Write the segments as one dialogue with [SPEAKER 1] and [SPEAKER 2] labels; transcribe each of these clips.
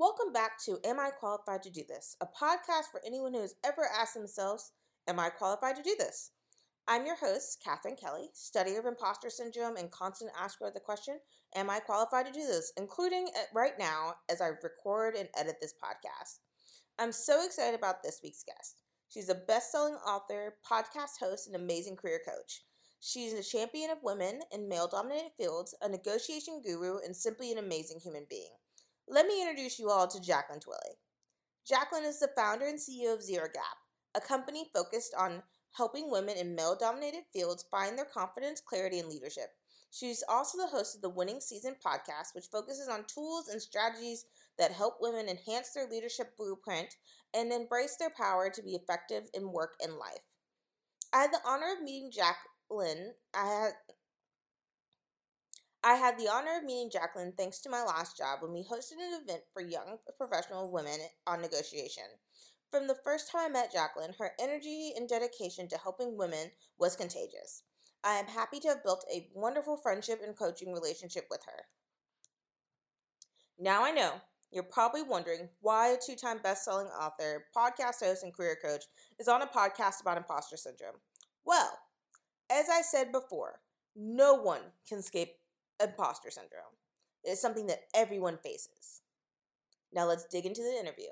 [SPEAKER 1] Welcome back to Am I Qualified to Do This? A podcast for anyone who has ever asked themselves, Am I qualified to do this? I'm your host, Katherine Kelly, studier of imposter syndrome and constant asker of the question, Am I qualified to do this? including right now as I record and edit this podcast. I'm so excited about this week's guest. She's a best selling author, podcast host, and amazing career coach. She's a champion of women in male dominated fields, a negotiation guru, and simply an amazing human being. Let me introduce you all to Jacqueline Twillie. Jacqueline is the founder and CEO of Zero Gap, a company focused on helping women in male dominated fields find their confidence, clarity, and leadership. She's also the host of the Winning Season podcast, which focuses on tools and strategies that help women enhance their leadership blueprint and embrace their power to be effective in work and life. I had the honor of meeting Jacqueline. I had I had the honor of meeting Jacqueline thanks to my last job when we hosted an event for young professional women on negotiation. From the first time I met Jacqueline, her energy and dedication to helping women was contagious. I am happy to have built a wonderful friendship and coaching relationship with her. Now I know you're probably wondering why a two time best selling author, podcast host, and career coach is on a podcast about imposter syndrome. Well, as I said before, no one can escape imposter syndrome. It is something that everyone faces. Now let's dig into the interview.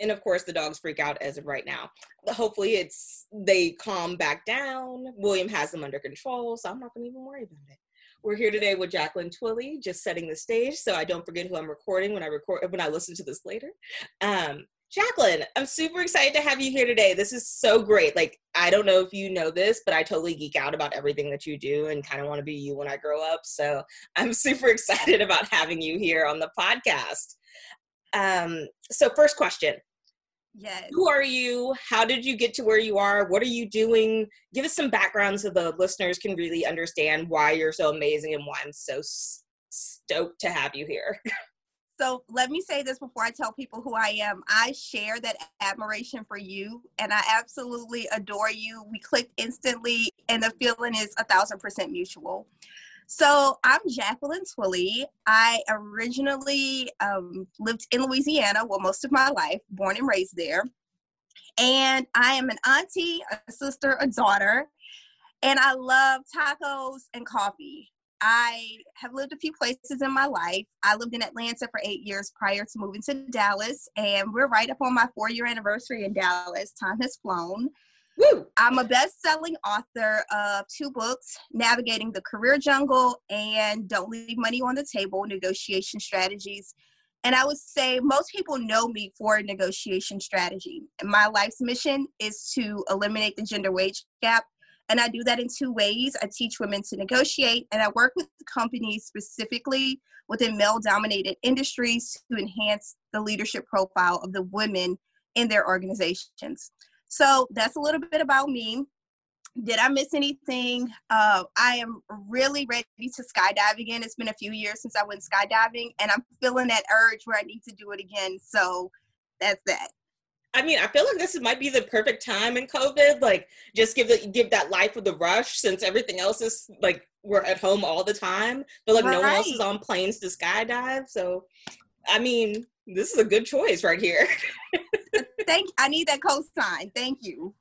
[SPEAKER 2] And of course, the dogs freak out as of right now. Hopefully, it's they calm back down. William has them under control, so I'm not going to even worry about it. We're here today with Jacqueline Twillie, just setting the stage so I don't forget who I'm recording when I record when I listen to this later. Um, Jacqueline, I'm super excited to have you here today. This is so great. Like, I don't know if you know this, but I totally geek out about everything that you do and kind of want to be you when I grow up. So I'm super excited about having you here on the podcast. Um, so, first question.
[SPEAKER 3] Yes.
[SPEAKER 2] Who are you? How did you get to where you are? What are you doing? Give us some background so the listeners can really understand why you're so amazing and why I'm so stoked to have you here.
[SPEAKER 3] So let me say this before I tell people who I am. I share that admiration for you and I absolutely adore you. We clicked instantly and the feeling is a thousand percent mutual. So I'm Jacqueline Twillie. I originally um, lived in Louisiana, well, most of my life, born and raised there. And I am an auntie, a sister, a daughter, and I love tacos and coffee. I have lived a few places in my life. I lived in Atlanta for eight years prior to moving to Dallas, and we're right up on my four year anniversary in Dallas. Time has flown. Woo! I'm a best selling author of two books Navigating the Career Jungle and Don't Leave Money on the Table Negotiation Strategies. And I would say most people know me for negotiation strategy. My life's mission is to eliminate the gender wage gap and I do that in two ways. I teach women to negotiate, and I work with companies specifically within male dominated industries to enhance the leadership profile of the women in their organizations. So that's a little bit about me. Did I miss anything? Uh, I am really ready to skydive again. It's been a few years since I went skydiving, and I'm feeling that urge where I need to do it again. So that's that.
[SPEAKER 2] I mean, I feel like this might be the perfect time in COVID. Like, just give it, give that life with the rush, since everything else is like we're at home all the time. But like, right. no one else is on planes to skydive. So, I mean, this is a good choice right here.
[SPEAKER 3] Thank. I need that cosign. Thank you.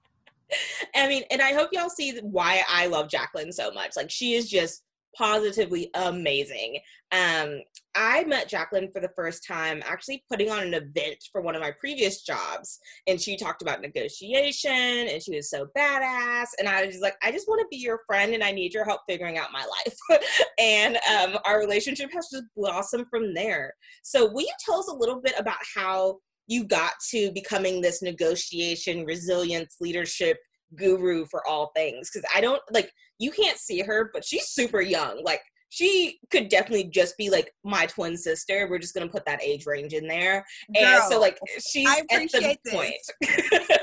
[SPEAKER 2] I mean, and I hope y'all see why I love Jacqueline so much. Like, she is just positively amazing. Um, I met Jacqueline for the first time actually putting on an event for one of my previous jobs. And she talked about negotiation and she was so badass. And I was just like, I just want to be your friend and I need your help figuring out my life. and um, our relationship has just blossomed from there. So, will you tell us a little bit about how you got to becoming this negotiation, resilience, leadership guru for all things? Because I don't like, you can't see her, but she's super young. Like, she could definitely just be like my twin sister. We're just gonna put that age range in there. Girl, and so like she's I appreciate at the this. point.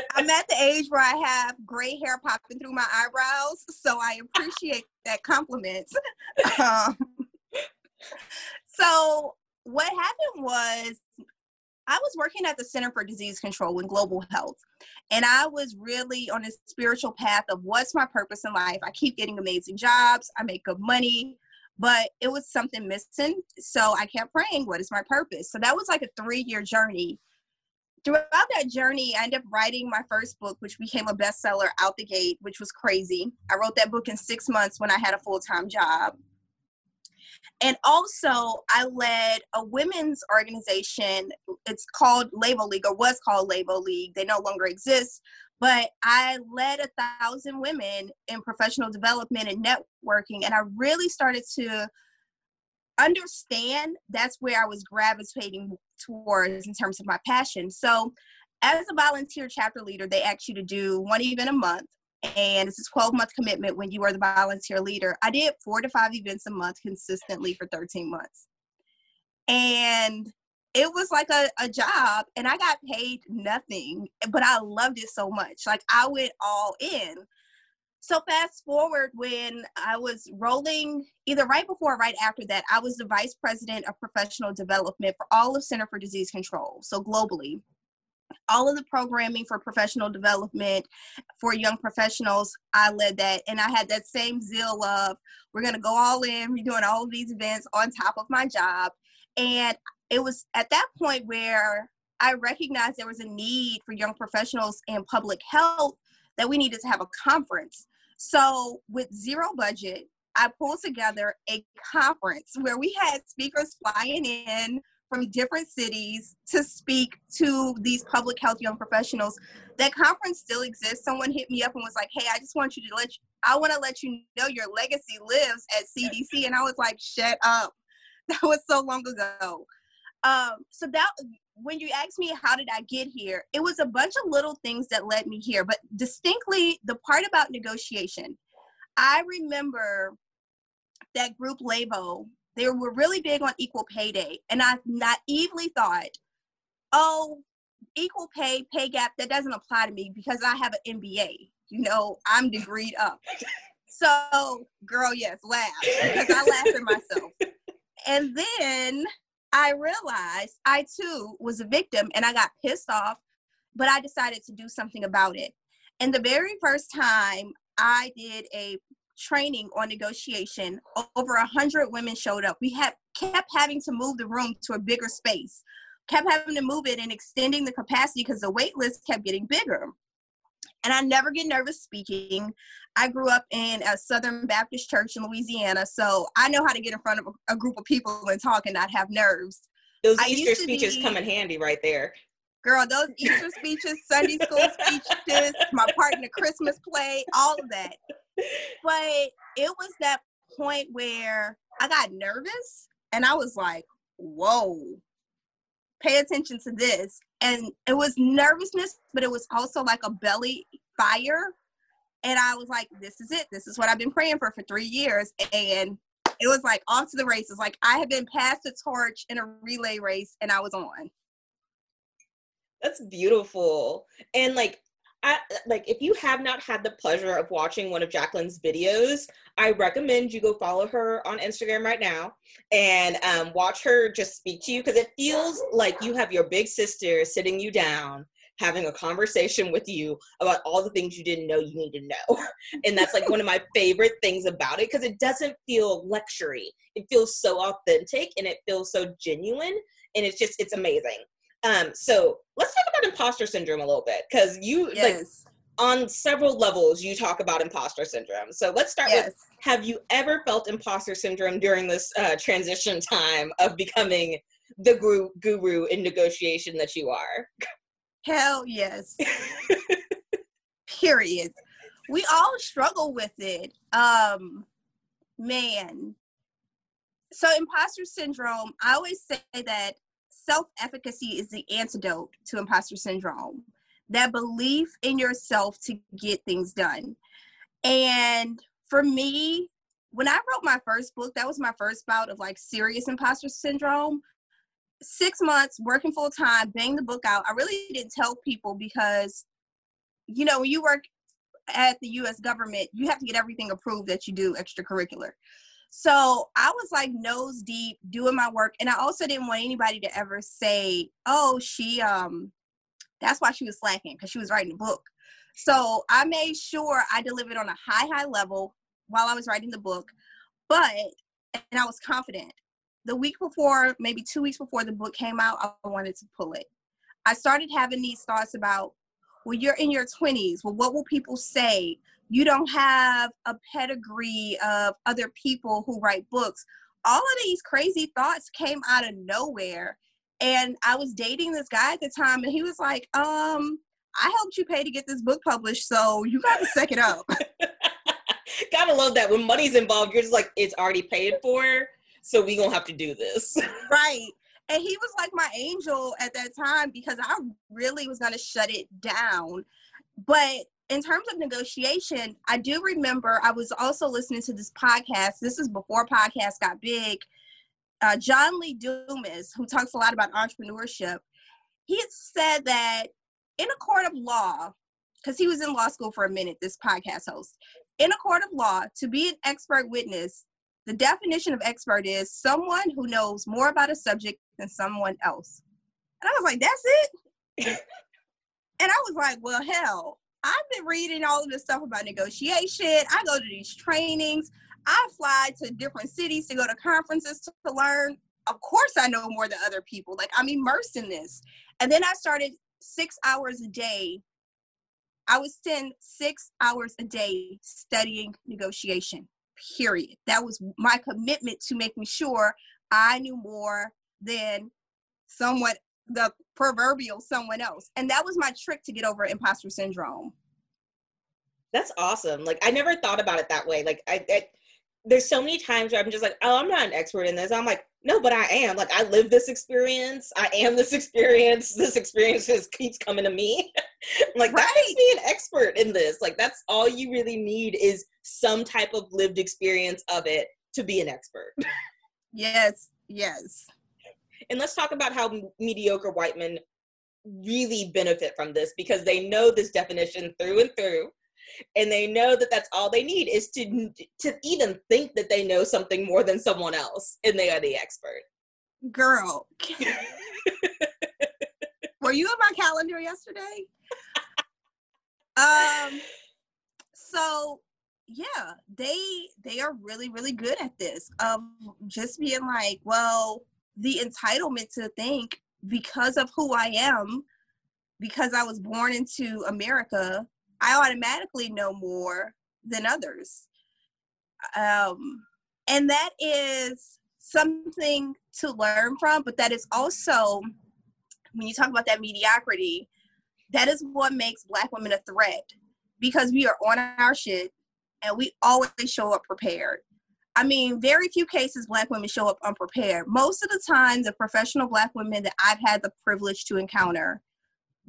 [SPEAKER 3] I'm at the age where I have gray hair popping through my eyebrows, so I appreciate that compliment. Um, so what happened was I was working at the Center for Disease Control and Global Health. And I was really on a spiritual path of what's my purpose in life. I keep getting amazing jobs, I make good money. but it was something missing. So I kept praying, what is my purpose? So that was like a three year journey. Throughout that journey, I ended up writing my first book, which became a bestseller out the gate, which was crazy. I wrote that book in six months when I had a full time job. And also, I led a women's organization. It's called Labo League, or was called Labo League. They no longer exist. But I led a thousand women in professional development and networking. And I really started to understand that's where I was gravitating towards in terms of my passion. So, as a volunteer chapter leader, they ask you to do one event a month and it's a 12 month commitment when you are the volunteer leader. I did four to five events a month consistently for 13 months. And it was like a, a job and I got paid nothing, but I loved it so much. Like I went all in. So fast forward when I was rolling either right before or right after that, I was the vice president of professional development for all of Center for Disease Control, so globally all of the programming for professional development for young professionals i led that. And i had that same zeal of we're going to go all in we're doing all of these events on top of my job. And it was at that point where i recognized there was a need for young professionals in public health that we needed to have a conference. So with zero budget i pulled together a conference where we had speakers flying in from different cities to speak to these public health young professionals. That conference still exists. Someone hit me up and was like, "Hey, I just want you to let you, I want to let you know your legacy lives at CDC." And I was like, "Shut up." That was so long ago. Um, so that when you ask me how did I get here, it was a bunch of little things that led me here, but distinctly the part about negotiation. I remember that group Labo they were really big on equal pay day. And I naively thought, oh, equal pay, pay gap, that doesn't apply to me because I have an MBA. You know, I'm degreed up. So, girl, yes, laugh because I laughed at myself. And then I realized I too was a victim and I got pissed off, but I decided to do something about it. And the very first time I did a training on negotiation, over a hundred women showed up. We had kept having to move the room to a bigger space, kept having to move it and extending the capacity because the wait list kept getting bigger. And I never get nervous speaking. I grew up in a Southern Baptist church in Louisiana, so I know how to get in front of a group of people and talk and not have nerves.
[SPEAKER 2] Those Easter speeches be, come in handy right there.
[SPEAKER 3] Girl, those Easter speeches, Sunday school speeches, my part in the Christmas play, all of that but it was that point where I got nervous and I was like, whoa, pay attention to this. And it was nervousness, but it was also like a belly fire. And I was like, this is it. This is what I've been praying for for three years. And it was like off to the races. Like I had been passed the torch in a relay race and I was on.
[SPEAKER 2] That's beautiful. And like I, like if you have not had the pleasure of watching one of Jacqueline's videos, I recommend you go follow her on Instagram right now and um, watch her just speak to you because it feels like you have your big sister sitting you down having a conversation with you about all the things you didn't know you need to know. and that's like one of my favorite things about it because it doesn't feel lectury. It feels so authentic and it feels so genuine and it's just it's amazing. Um, so let's talk about imposter syndrome a little bit because you yes. like on several levels you talk about imposter syndrome. So let's start yes. with have you ever felt imposter syndrome during this uh, transition time of becoming the guru, guru in negotiation that you are?
[SPEAKER 3] Hell yes. Period. We all struggle with it. Um man. So imposter syndrome, I always say that self efficacy is the antidote to imposter syndrome. That belief in yourself to get things done. And for me, when I wrote my first book, that was my first bout of like serious imposter syndrome. Six months working full time, bang the book out. I really didn't tell people because, you know, when you work at the US government, you have to get everything approved that you do extracurricular. So I was like nose deep doing my work. And I also didn't want anybody to ever say, oh, she, um, that's why she was slacking because she was writing a book. So I made sure I delivered on a high, high level while I was writing the book. But and I was confident. The week before, maybe two weeks before the book came out, I wanted to pull it. I started having these thoughts about, well, you're in your 20s. Well, what will people say? You don't have a pedigree of other people who write books. All of these crazy thoughts came out of nowhere. And I was dating this guy at the time, and he was like, um, I helped you pay to get this book published, so you got to suck it up.
[SPEAKER 2] Gotta love that when money's involved, you're just like, it's already paid for, so we gonna have to do this.
[SPEAKER 3] right. And he was like my angel at that time because I really was gonna shut it down. But in terms of negotiation, I do remember I was also listening to this podcast. This is before podcasts got big. Uh, John Lee Dumas, who talks a lot about entrepreneurship, he had said that in a court of law, because he was in law school for a minute, this podcast host, in a court of law, to be an expert witness, the definition of expert is someone who knows more about a subject than someone else. And I was like, that's it? and I was like, well, hell, I've been reading all of this stuff about negotiation. I go to these trainings. I fly to different cities to go to conferences to, to learn. Of course, I know more than other people. Like, I'm immersed in this. And then I started six hours a day I would spend six hours a day studying negotiation, period. That was my commitment to making sure I knew more than someone, the proverbial someone else. And that was my trick to get over imposter syndrome.
[SPEAKER 2] That's awesome. Like I never thought about it that way. Like I, I there's so many times where I'm just like, oh, I'm not an expert in this. I'm like, no, but I am. Like I live this experience. I am this experience. This experience just keeps coming to me. like right. that makes me an expert in this. Like that's all you really need is some type of lived experience of it to be an expert.
[SPEAKER 3] yes, yes.
[SPEAKER 2] And let's talk about how mediocre white men really benefit from this because they know this definition through and through and they know that that's all they need is to to even think that they know something more than someone else and they are the expert.
[SPEAKER 3] Girl were you in my calendar yesterday? Um so yeah they they are really really good at this. Um just being like well the entitlement to think because of who i am because i was born into america I automatically know more than others. Um, and that is something to learn from, but that is also, when you talk about that mediocrity, that is what makes Black women a threat because we are on our shit and we always show up prepared. I mean, very few cases Black women show up unprepared. Most of the time, the professional Black women that I've had the privilege to encounter,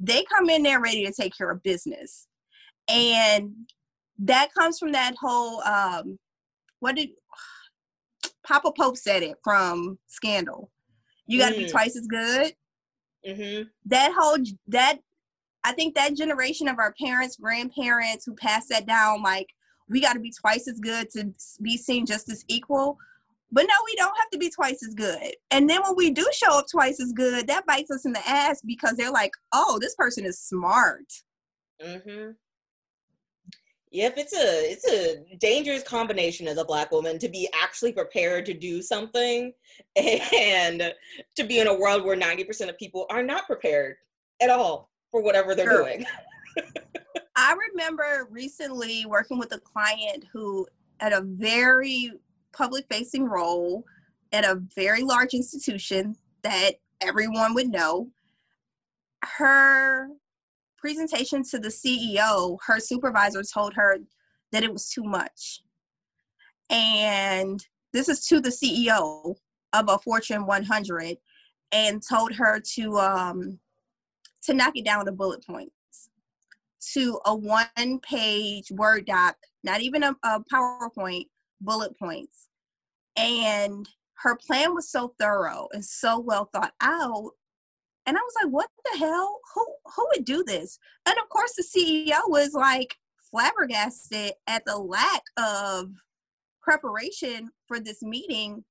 [SPEAKER 3] they come in there ready to take care of business and that comes from that whole um what did papa pope said it from scandal you got to mm. be twice as good mm-hmm. that whole that i think that generation of our parents grandparents who passed that down like we got to be twice as good to be seen just as equal but no we don't have to be twice as good and then when we do show up twice as good that bites us in the ass because they're like oh this person is smart mm-hmm.
[SPEAKER 2] Yep, it's a it's a dangerous combination as a black woman to be actually prepared to do something and to be in a world where 90% of people are not prepared at all for whatever they're sure. doing.
[SPEAKER 3] I remember recently working with a client who had a very public facing role at a very large institution that everyone would know. Her presentation to the CEO, her supervisor told her that it was too much. And this is to the CEO of a Fortune 100 and told her to um to knock it down to bullet points to a one page word doc not even a, a powerpoint bullet points and her plan was so thorough and so well thought out and I was like, what the hell? Who who would do this? And of course the CEO was like flabbergasted at the lack of preparation for this meeting.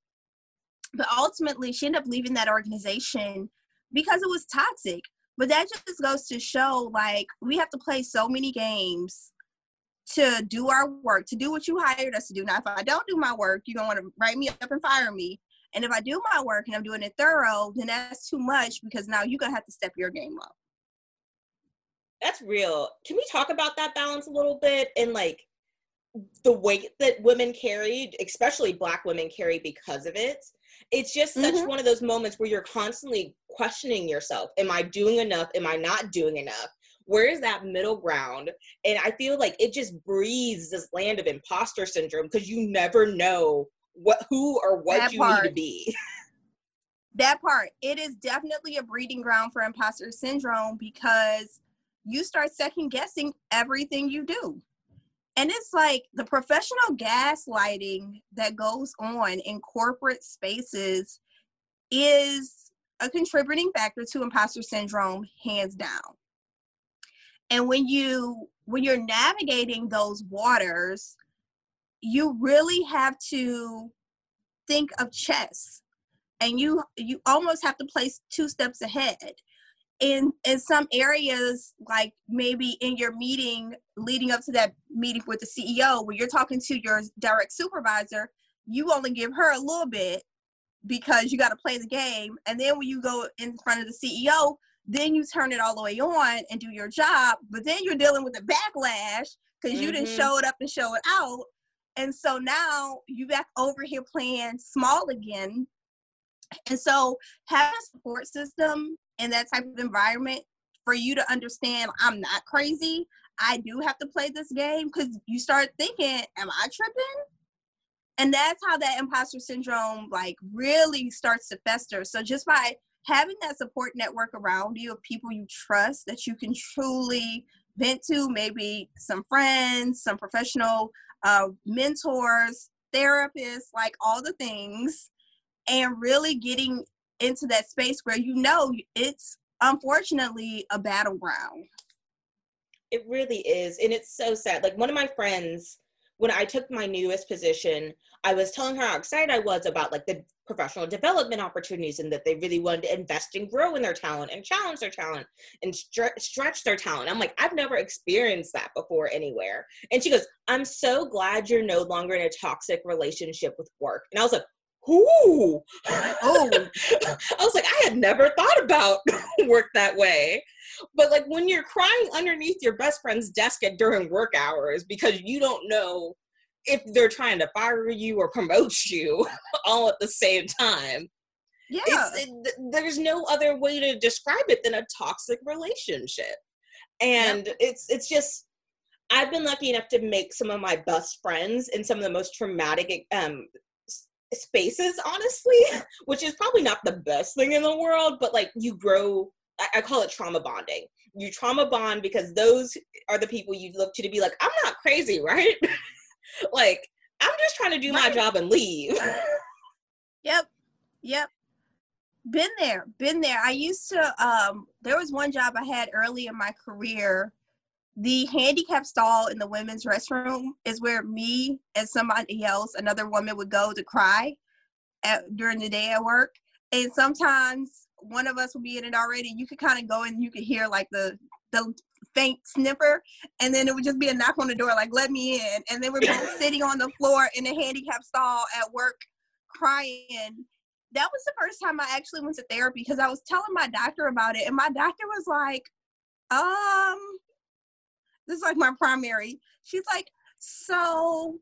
[SPEAKER 3] But ultimately she ended up leaving that organization because it was toxic. But that just goes to show like we have to play so many games to do our work, to do what you hired us to do. Now, if I don't do my work, you're gonna want to write me up and fire me. And if I do my work and I'm doing it thorough, then that's too much because now you're gonna have to step your game up.
[SPEAKER 2] That's real. Can we talk about that balance a little bit and like the weight that women carry, especially black women carry because of it? It's just such mm-hmm. one of those moments where you're constantly questioning yourself. Am I doing enough? Am I not doing enough? Where is that middle ground? And I feel like it just breathes this land of imposter syndrome because you never know what who or what that you part. need to be.
[SPEAKER 3] that part. It is definitely a breeding ground for imposter syndrome because you start second guessing everything you do. And it's like the professional gaslighting that goes on in corporate spaces is a contributing factor to imposter syndrome, hands down. And when you when you're navigating those waters, you really have to think of chess and you you almost have to place two steps ahead in in some areas like maybe in your meeting leading up to that meeting with the ceo when you're talking to your direct supervisor you only give her a little bit because you got to play the game. And then when you go in front of the ceo then you turn it all the way on and do your job but then you're dealing with the backlash because mm-hmm. you didn't show it up and show it out. And so now you back over here playing small again. And so having a support system in that type of environment for you to understand I'm not crazy. I do have to play this game because you start thinking, am I tripping? And that's how that imposter syndrome like really starts to fester. So just by having that support network around you of people you trust that you can truly vent to, maybe some friends, some professional uh, mentors, therapists, like all the things, and really getting into that space where you know it's unfortunately a battleground.
[SPEAKER 2] It really is. And it's so sad. Like one of my friends, when I took my newest position, I was telling her how excited I was about like the professional development opportunities and that they really wanted to invest and grow in their talent and challenge their talent and stre- stretch their talent. I'm like, I've never experienced that before anywhere. And she goes, I'm so glad you're no longer in a toxic relationship with work. And I was like, ooh. Oh. I was like, I had never thought about work that way. But like when you're crying underneath your best friend's desk at during work hours because you don't know if they're trying to fire you or promote you all at the same time. Yeah. It, there's no other way to describe it than a toxic relationship. And it's it's just I've been lucky enough to make some of my best friends in some of the most traumatic um, spaces honestly which is probably not the best thing in the world but like you grow I, I call it trauma bonding. You trauma bond because those are the people you look to to be like i'm not crazy right? Like i'm just trying to do right. my job and leave.
[SPEAKER 3] Yep. Yep. Been there. Been there. I used to um there was one job i had early in my career the handicap stall in the women's restroom is where me and somebody else, another woman, would go to cry at, during the day at work. And sometimes one of us would be in it already. You could kind of go and you could hear like the the faint sniffer, and then it would just be a knock on the door, like "Let me in." And then we're both sitting on the floor in the handicap stall at work, crying. That was the first time I actually went to therapy because I was telling my doctor about it, and my doctor was like, "Um, this is like my primary. She's like, so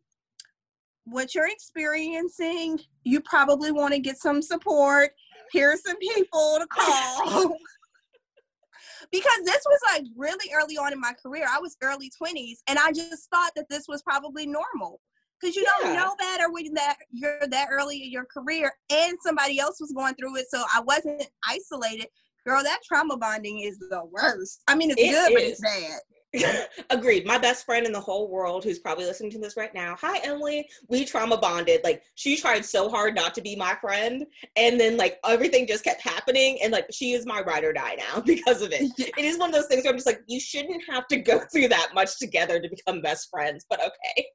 [SPEAKER 3] what you're experiencing, you probably want to get some support. Here's some people to call. because this was like really early on in my career. I was early 20s and I just thought that this was probably normal. Because you yeah. don't know better when that you're that early in your career and somebody else was going through it. So I wasn't isolated. Girl, that trauma bonding is the worst. I mean, it's it good, is. but it's bad.
[SPEAKER 2] Agreed. My best friend in the whole world, who's probably listening to this right now. Hi, Emily. We trauma bonded. Like she tried so hard not to be my friend, and then like everything just kept happening, and like she is my ride or die now because of it. Yeah. It is one of those things where I'm just like, you shouldn't have to go through that much together to become best friends, but okay.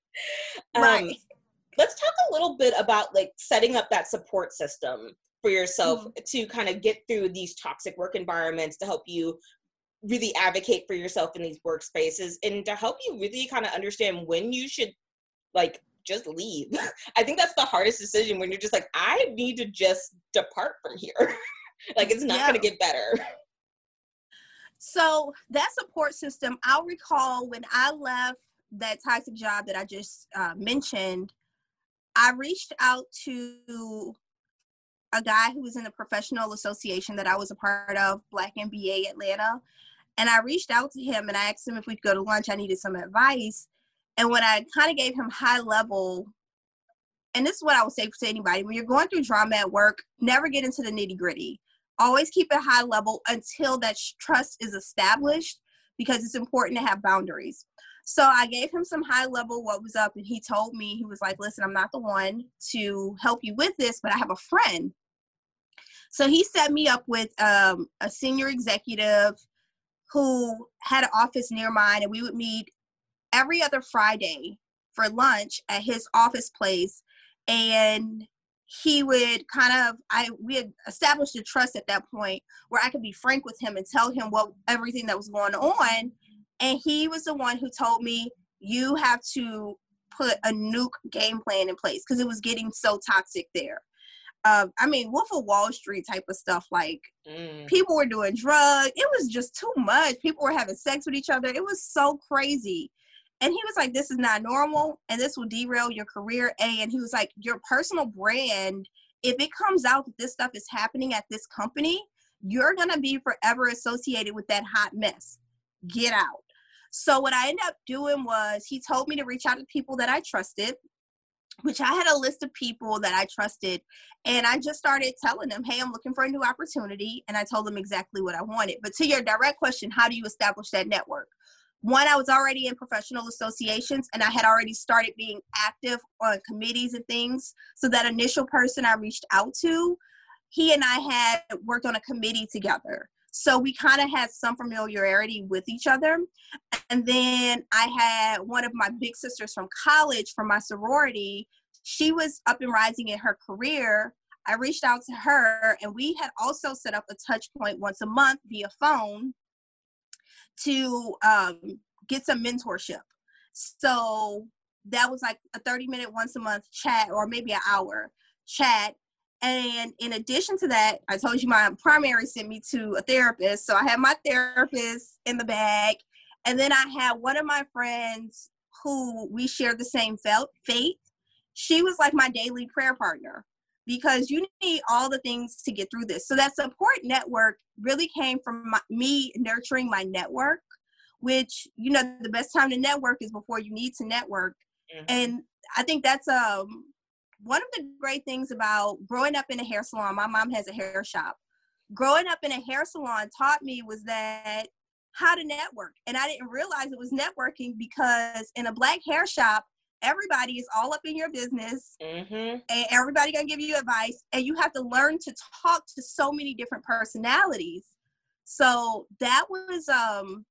[SPEAKER 2] Right. Um, let's talk a little bit about like setting up that support system for yourself mm-hmm. to kind of get through these toxic work environments to help you really advocate for yourself in these workspaces and to help you really kind of understand when you should like just leave. I think that's the hardest decision when you're just like, I need to just depart from here. like it's not yeah. going to get better.
[SPEAKER 3] So that support system, I'll recall when I left that toxic job that I just uh, mentioned, I reached out to a guy who was in the professional association that I was a part of, Black MBA Atlanta. And I reached out to him and I asked him if we'd go to lunch. I needed some advice. And when I kind of gave him high level, and this is what I would say to anybody when you're going through drama at work, never get into the nitty gritty. Always keep it high level until that trust is established because it's important to have boundaries. So I gave him some high level what was up, and he told me, he was like, Listen, I'm not the one to help you with this, but I have a friend. So he set me up with um, a senior executive who had an office near mine, and we would meet every other Friday for lunch at his office place. And he would kind of I we had established a trust at that point where I could be frank with him and tell him what everything that was going on. And he was the one who told me you have to put a nuke game plan in place because it was getting so toxic there. Uh, I mean, Wolf of Wall Street type of stuff. Like mm. people were doing drugs. It was just too much. People were having sex with each other. It was so crazy. And he was like, This is not normal and this will derail your career. A, and he was like, Your personal brand, if it comes out that this stuff is happening at this company, you're going to be forever associated with that hot mess. Get out. So, what I ended up doing was he told me to reach out to people that I trusted, which I had a list of people that I trusted. And I just started telling them, hey, I'm looking for a new opportunity. And I told them exactly what I wanted. But to your direct question, how do you establish that network? one i was already in professional associations and i had already started being active on committees and things so that initial person i reached out to he and i had worked on a committee together so we kind of had some familiarity with each other and then i had one of my big sisters from college from my sorority she was up and rising in her career i reached out to her and we had also set up a touch point once a month via phone to um, get some mentorship. So that was like a 30 minute once a month chat or maybe an hour chat. And in addition to that, I told you my primary sent me to a therapist. So I had my therapist in the bag. And then I had one of my friends who we shared the same felt faith. She was like my daily prayer partner because you need all the things to get through this. So that support network really came from my, me nurturing my network, which you know the best time to network is before you need to network. Mm-hmm. And I think that's um one of the great things about growing up in a hair salon. My mom has a hair shop. Growing up in a hair salon taught me was that how to network. And I didn't realize it was networking because in a black hair shop, everybody is all up in your business mm-hmm. and everybody gonna give you advice and you have to learn to talk to so many different personalities so that was um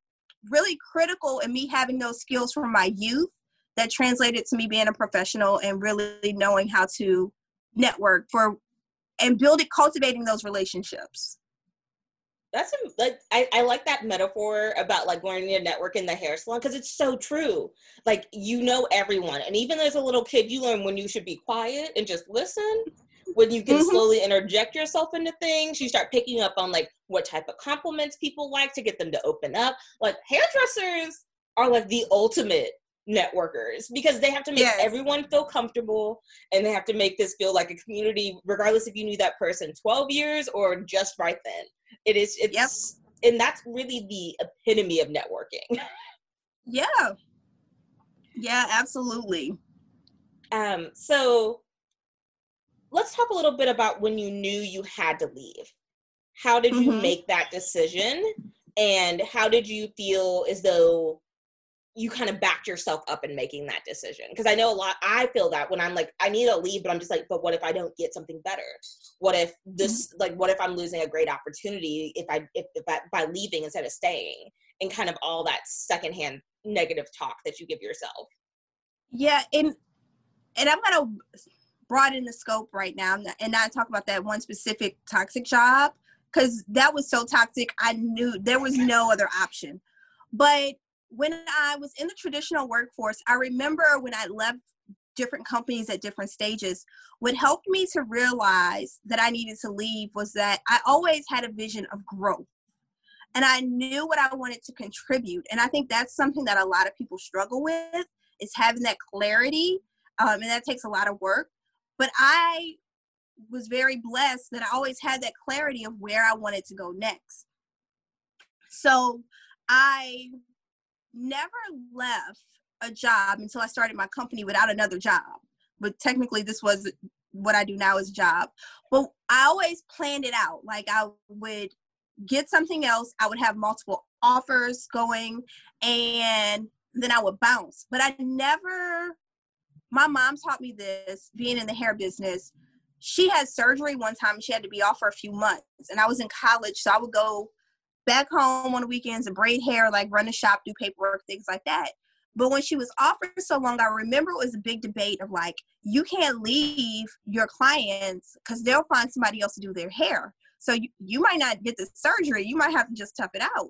[SPEAKER 3] really critical in me having those skills from my youth that translated to me being a professional and really knowing how to network for and build it cultivating those relationships.
[SPEAKER 2] That's a, like I, I like that metaphor about like learning to network in the hair salon because it's so true. Like you know everyone and even as a little kid you learn when you should be quiet and just listen. When you can mm-hmm. slowly interject yourself into things you start picking up on like what type of compliments people like to get them to open up. Like hairdressers are like the ultimate networkers because they have to make yes. everyone feel comfortable and they have to make this feel like a community regardless if you knew that person 12 years or just right then it is it's yep. and that's really the epitome of networking
[SPEAKER 3] yeah yeah absolutely
[SPEAKER 2] um so let's talk a little bit about when you knew you had to leave how did you mm-hmm. make that decision and how did you feel as though you kind of backed yourself up in making that decision because i know a lot i feel that when i'm like i need to leave but i'm just like but what if i don't get something better what if this mm-hmm. like what if i'm losing a great opportunity if i if, if I, by leaving instead of staying and kind of all that secondhand negative talk that you give yourself
[SPEAKER 3] yeah and and i'm gonna broaden the scope right now and not talk about that one specific toxic job because that was so toxic. I knew there was no other option. But when I was in the traditional workforce, I remember when I left different companies at different stages, what helped me to realize that I needed to leave was that I always had a vision of growth. And I knew what I wanted to contribute. And I think that's something that a lot of people struggle with is having that clarity. Um, and that takes a lot of work. But I was very blessed that I always had that clarity of where I wanted to go next. So I never left a job until I started my company without another job. But technically, this was what I do now is job. But I always planned it out. Like I would get something else, I would have multiple offers going, and then I would bounce. But I never, my mom taught me this being in the hair business. She had surgery one time she had to be off for a few months. And I was in college, so I would go back home on the weekends and braid hair, like run the shop, do paperwork, things like that. But when she was off for so long, I remember it was a big debate of like, you can't leave your clients because they'll find somebody else to do their hair. So you, you might not get the surgery, you might have to just tough it out.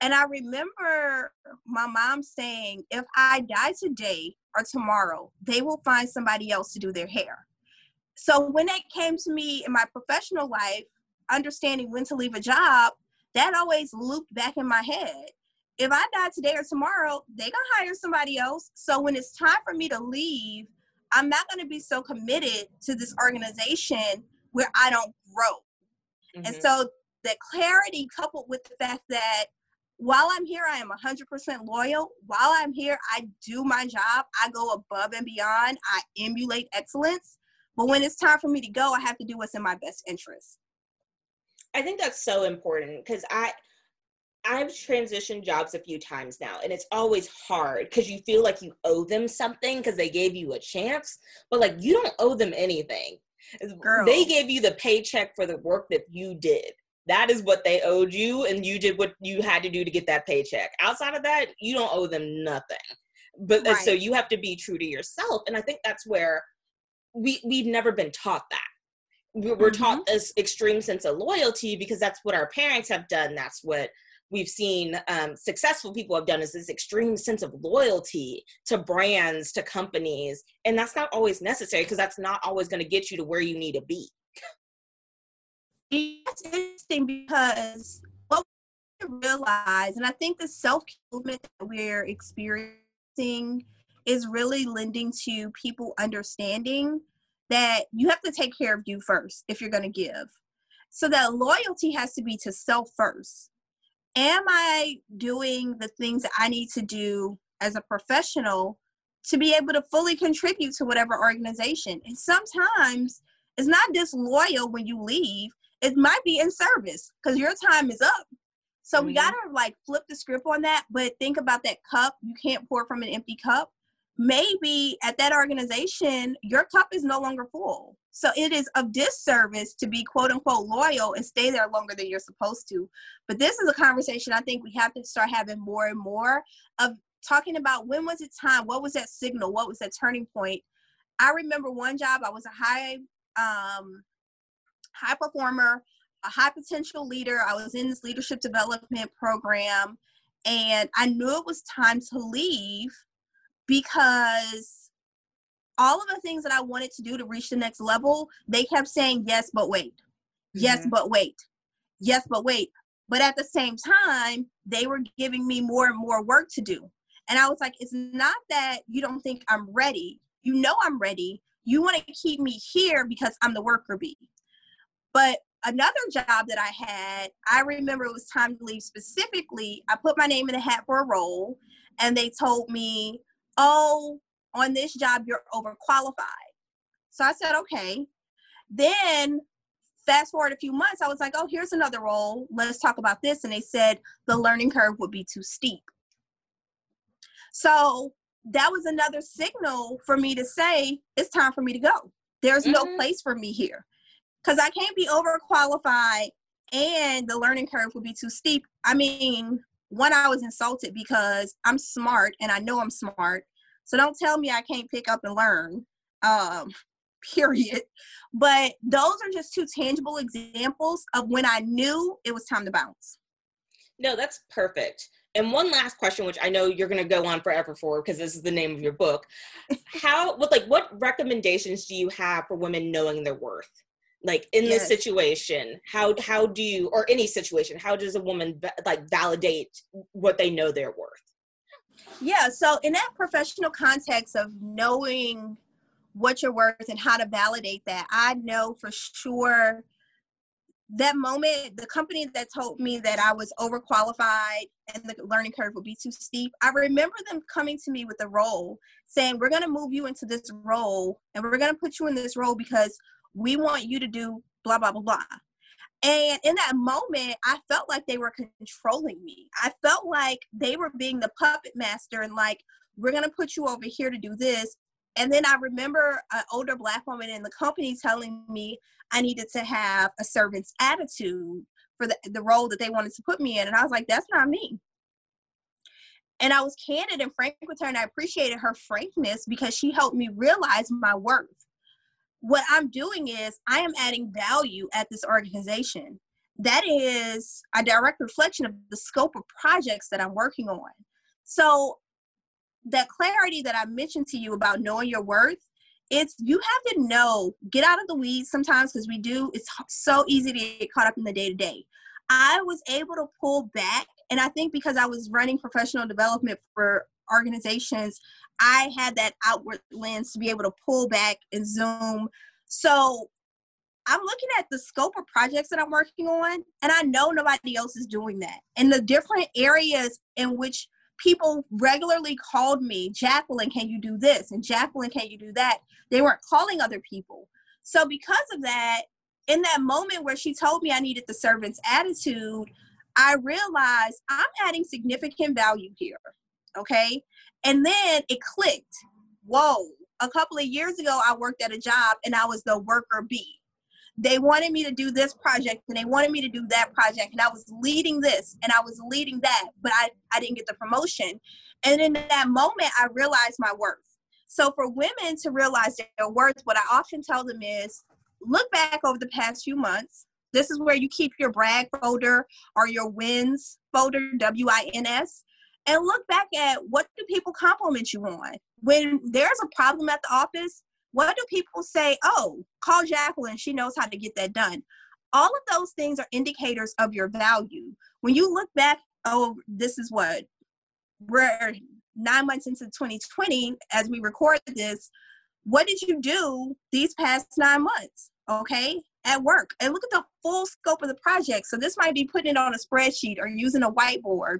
[SPEAKER 3] And I remember my mom saying, if I die today or tomorrow, they will find somebody else to do their hair. So when it came to me in my professional life, understanding when to leave a job, that always looped back in my head. If I die today or tomorrow, they gonna hire somebody else. So when it's time for me to leave, I'm not gonna be so committed to this organization where I don't grow. Mm-hmm. And so that clarity coupled with the fact that while I'm here, I am 100% loyal. While I'm here, I do my job. I go above and beyond. I emulate excellence. But when it's time for me to go, I have to do what's in my best interest.
[SPEAKER 2] I think that's so important because I I've transitioned jobs a few times now, and it's always hard because you feel like you owe them something because they gave you a chance, but like you don't owe them anything. Girl. They gave you the paycheck for the work that you did. That is what they owed you, and you did what you had to do to get that paycheck. Outside of that, you don't owe them nothing. But uh, right. so you have to be true to yourself, and I think that's where we we've never been taught that. We're mm-hmm. taught this extreme sense of loyalty because that's what our parents have done. That's what we've seen um, successful people have done is this extreme sense of loyalty to brands to companies and that's not always necessary because that's not always going to get you to where you need to be
[SPEAKER 3] it's interesting because what we realize and i think the self movement that we're experiencing is really lending to people understanding that you have to take care of you first if you're going to give so that loyalty has to be to self first am I doing the things that I need to do as a professional to be able to fully contribute to whatever organization? And sometimes it's not disloyal when you leave, it might be in service because your time is up. So mm-hmm. we gotta like flip the script on that, but think about that cup. You can't pour from an empty cup maybe at that organization, your cup is no longer full. So it is of disservice to be quote unquote loyal and stay there longer than you're supposed to. But this is a conversation I think we have to start having more and more of talking about when was it time? What was that signal? What was that turning point? I remember one job, I was a high um high performer, a high potential leader. I was in this leadership development program and I knew it was time to leave because all of the things that I wanted to do to reach the next level, they kept saying, yes, but wait. Mm-hmm. Yes, but wait. Yes, but wait. But at the same time, they were giving me more and more work to do. And I was like, it's not that you don't think I'm ready. You know I'm ready. You want to keep me here because I'm the worker bee. But another job that I had, I remember it was time to leave specifically. I put my name in a hat for a role, and they told me, oh, on this job, you're overqualified. So I said, okay. Then fast forward a few months, I was like, oh, here's another role. Let's talk about this. And they said the learning curve would be too steep. So that was another signal for me to say, it's time for me to go. There's mm-hmm. no place for me here. Because I can't be overqualified and the learning curve would be too steep. I mean, one, I was insulted because I'm smart and I know I'm smart. So don't tell me I can't pick up and learn. Um, period. But those are just two tangible examples of when I knew it was time to bounce.
[SPEAKER 2] No, that's perfect. And one last question, which I know you're going to go on forever for because this is the name of your book. How, what, like, what recommendations do you have for women knowing their worth? Like in yes. this situation, how how do you, or any situation, how does a woman like validate what they know they're worth?
[SPEAKER 3] Yeah. So in that professional context of knowing what you're worth and how to validate that, I know for sure that moment, the company that told me that I was overqualified and the learning curve would be too steep, I remember them coming to me with a role saying, We're going to move you into this role and we're going to put you in this role because we want you to do blah, blah, blah, blah. And in that moment, I felt like they were controlling me. I felt like they were being the puppet master and like, we're going to put you over here to do this. And then I remember an older black woman in the company telling me I needed to have a servant's attitude for the, the role that they wanted to put me in. And I was like, that's not me. And I was candid and frank with her, and I appreciated her frankness because she helped me realize my worth. What I'm doing is I am adding value at this organization. That is a direct reflection of the scope of projects that I'm working on. So that clarity that I mentioned to you about knowing your worth, it's you have to know, get out of the weeds sometimes because we do, it's so easy to get caught up in the day to day. I was able to pull back, and I think because I was running professional development for organizations, I had that outward lens to be able to pull back and zoom. So I'm looking at the scope of projects that I'm working on, and I know nobody else is doing that. And the different areas in which people regularly called me, Jacqueline, can you do this? And Jacqueline, can you do that? They weren't calling other people. So, because of that, in that moment where she told me I needed the servant's attitude, I realized I'm adding significant value here. Okay. And then it clicked. Whoa. A couple of years ago, I worked at a job and I was the worker bee they wanted me to do this project and they wanted me to do that project and i was leading this and i was leading that but i, I didn't get the promotion and in that moment i realized my worth so for women to realize their worth what i often tell them is look back over the past few months this is where you keep your brag folder or your wins folder w-i-n-s and look back at what do people compliment you on when there's a problem at the office what do people say? Oh, call Jacqueline. She knows how to get that done. All of those things are indicators of your value. When you look back, oh, this is what we're nine months into 2020 as we record this. What did you do these past nine months? Okay, at work. And look at the full scope of the project. So this might be putting it on a spreadsheet or using a whiteboard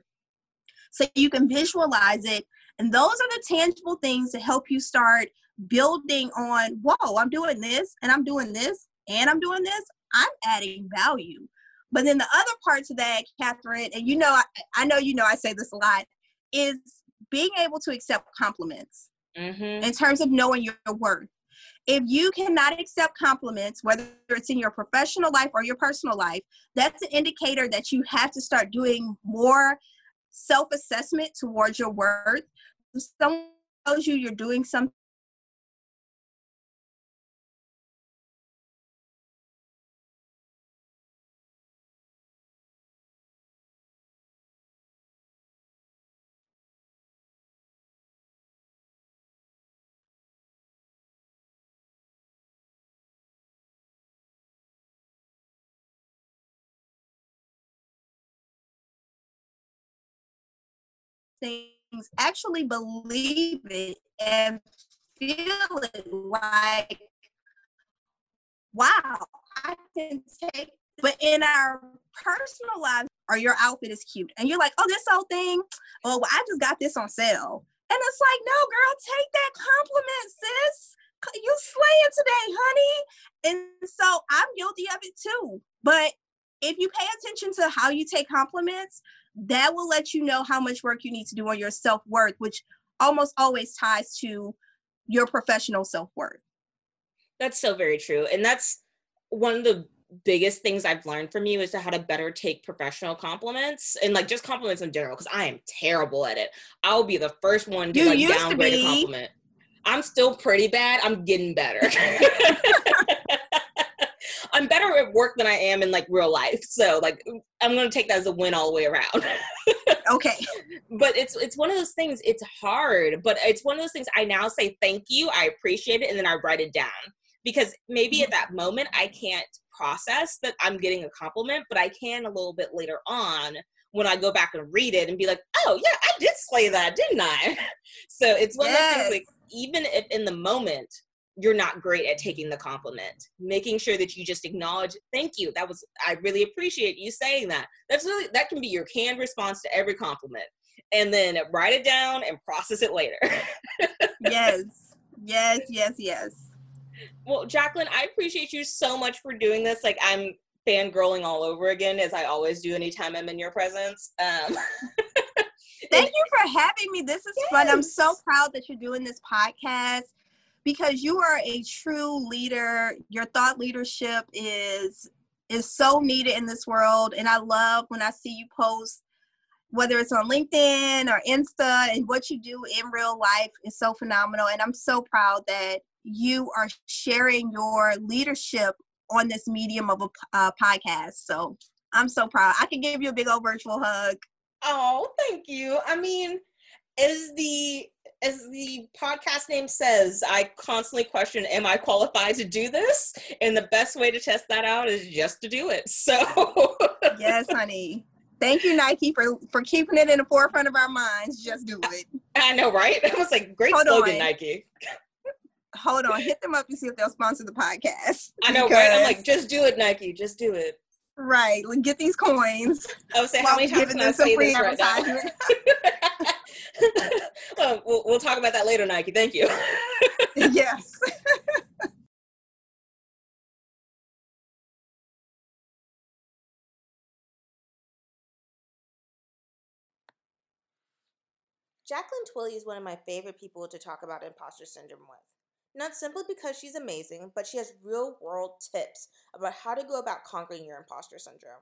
[SPEAKER 3] so you can visualize it. And those are the tangible things to help you start building on, whoa, I'm doing this and I'm doing this and I'm doing this, I'm adding value. But then the other part to that, Catherine, and you know, I, I know you know I say this a lot, is being able to accept compliments mm-hmm. in terms of knowing your worth. If you cannot accept compliments, whether it's in your professional life or your personal life, that's an indicator that you have to start doing more self assessment towards your worth. If someone tells you you're doing something things actually believe it and feel it like wow i can take but in our personal lives or your outfit is cute and you're like oh this whole thing? Oh well, i just got this on sale. And it's like no girl take that compliment sis. You slaying today honey. And so i'm guilty of it too. But if you pay attention to how you take compliments that will let you know how much work you need to do on your self worth, which almost always ties to your professional self worth.
[SPEAKER 2] That's so very true. And that's one of the biggest things I've learned from you is to how to better take professional compliments and like just compliments in general because I am terrible at it. I'll be the first one to you like downgrade to a compliment. I'm still pretty bad. I'm getting better. I'm better at work than I am in like real life. So like I'm gonna take that as a win all the way around.
[SPEAKER 3] okay.
[SPEAKER 2] But it's it's one of those things, it's hard, but it's one of those things I now say thank you, I appreciate it, and then I write it down. Because maybe at mm-hmm. that moment I can't process that I'm getting a compliment, but I can a little bit later on when I go back and read it and be like, oh yeah, I did slay that, didn't I? so it's one yes. of those things like even if in the moment you're not great at taking the compliment. Making sure that you just acknowledge thank you. That was i really appreciate you saying that. That's really that can be your canned response to every compliment. And then write it down and process it later.
[SPEAKER 3] Yes. Yes yes yes.
[SPEAKER 2] Well jacqueline i appreciate you so much for doing this. Like i'm fangirling all over again as i always do anytime i'm in your presence. Um
[SPEAKER 3] Thank you for having me. This is yes. fun. I'm so proud that you're doing this podcast because you are a true leader. Your thought leadership is is so needed in this world and I love when I see you post whether it's on LinkedIn or Insta and what you do in real life is so phenomenal and I'm so proud that you are sharing your leadership on this medium of a uh, podcast. So I'm so proud. I can give you a big old virtual hug.
[SPEAKER 2] Oh, thank you. I mean, is the as the podcast name says, I constantly question, am I qualified to do this? And the best way to test that out is just to do it. So
[SPEAKER 3] Yes, honey. Thank you, Nike, for for keeping it in the forefront of our minds. Just do it.
[SPEAKER 2] I know, right? It was like great Hold slogan, on. Nike.
[SPEAKER 3] Hold on, hit them up and see if they'll sponsor the podcast.
[SPEAKER 2] I know, right? I'm like, just do it, Nike. Just do it.
[SPEAKER 3] Right. Like, get these coins.
[SPEAKER 2] I was saying, how many times can I say this right now? well, well, we'll talk about that later, Nike. Thank you.
[SPEAKER 3] yes.
[SPEAKER 1] Jacqueline Twillie is one of my favorite people to talk about imposter syndrome with. Not simply because she's amazing, but she has real world tips about how to go about conquering your imposter syndrome.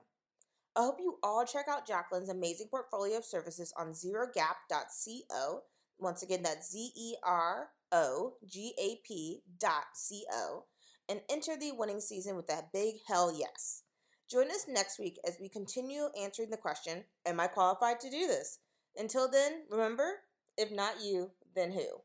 [SPEAKER 1] I hope you all check out Jacqueline's amazing portfolio of services on zerogap.co. Once again, that's Z E R O G A P dot C O. And enter the winning season with that big hell yes. Join us next week as we continue answering the question Am I qualified to do this? Until then, remember, if not you, then who?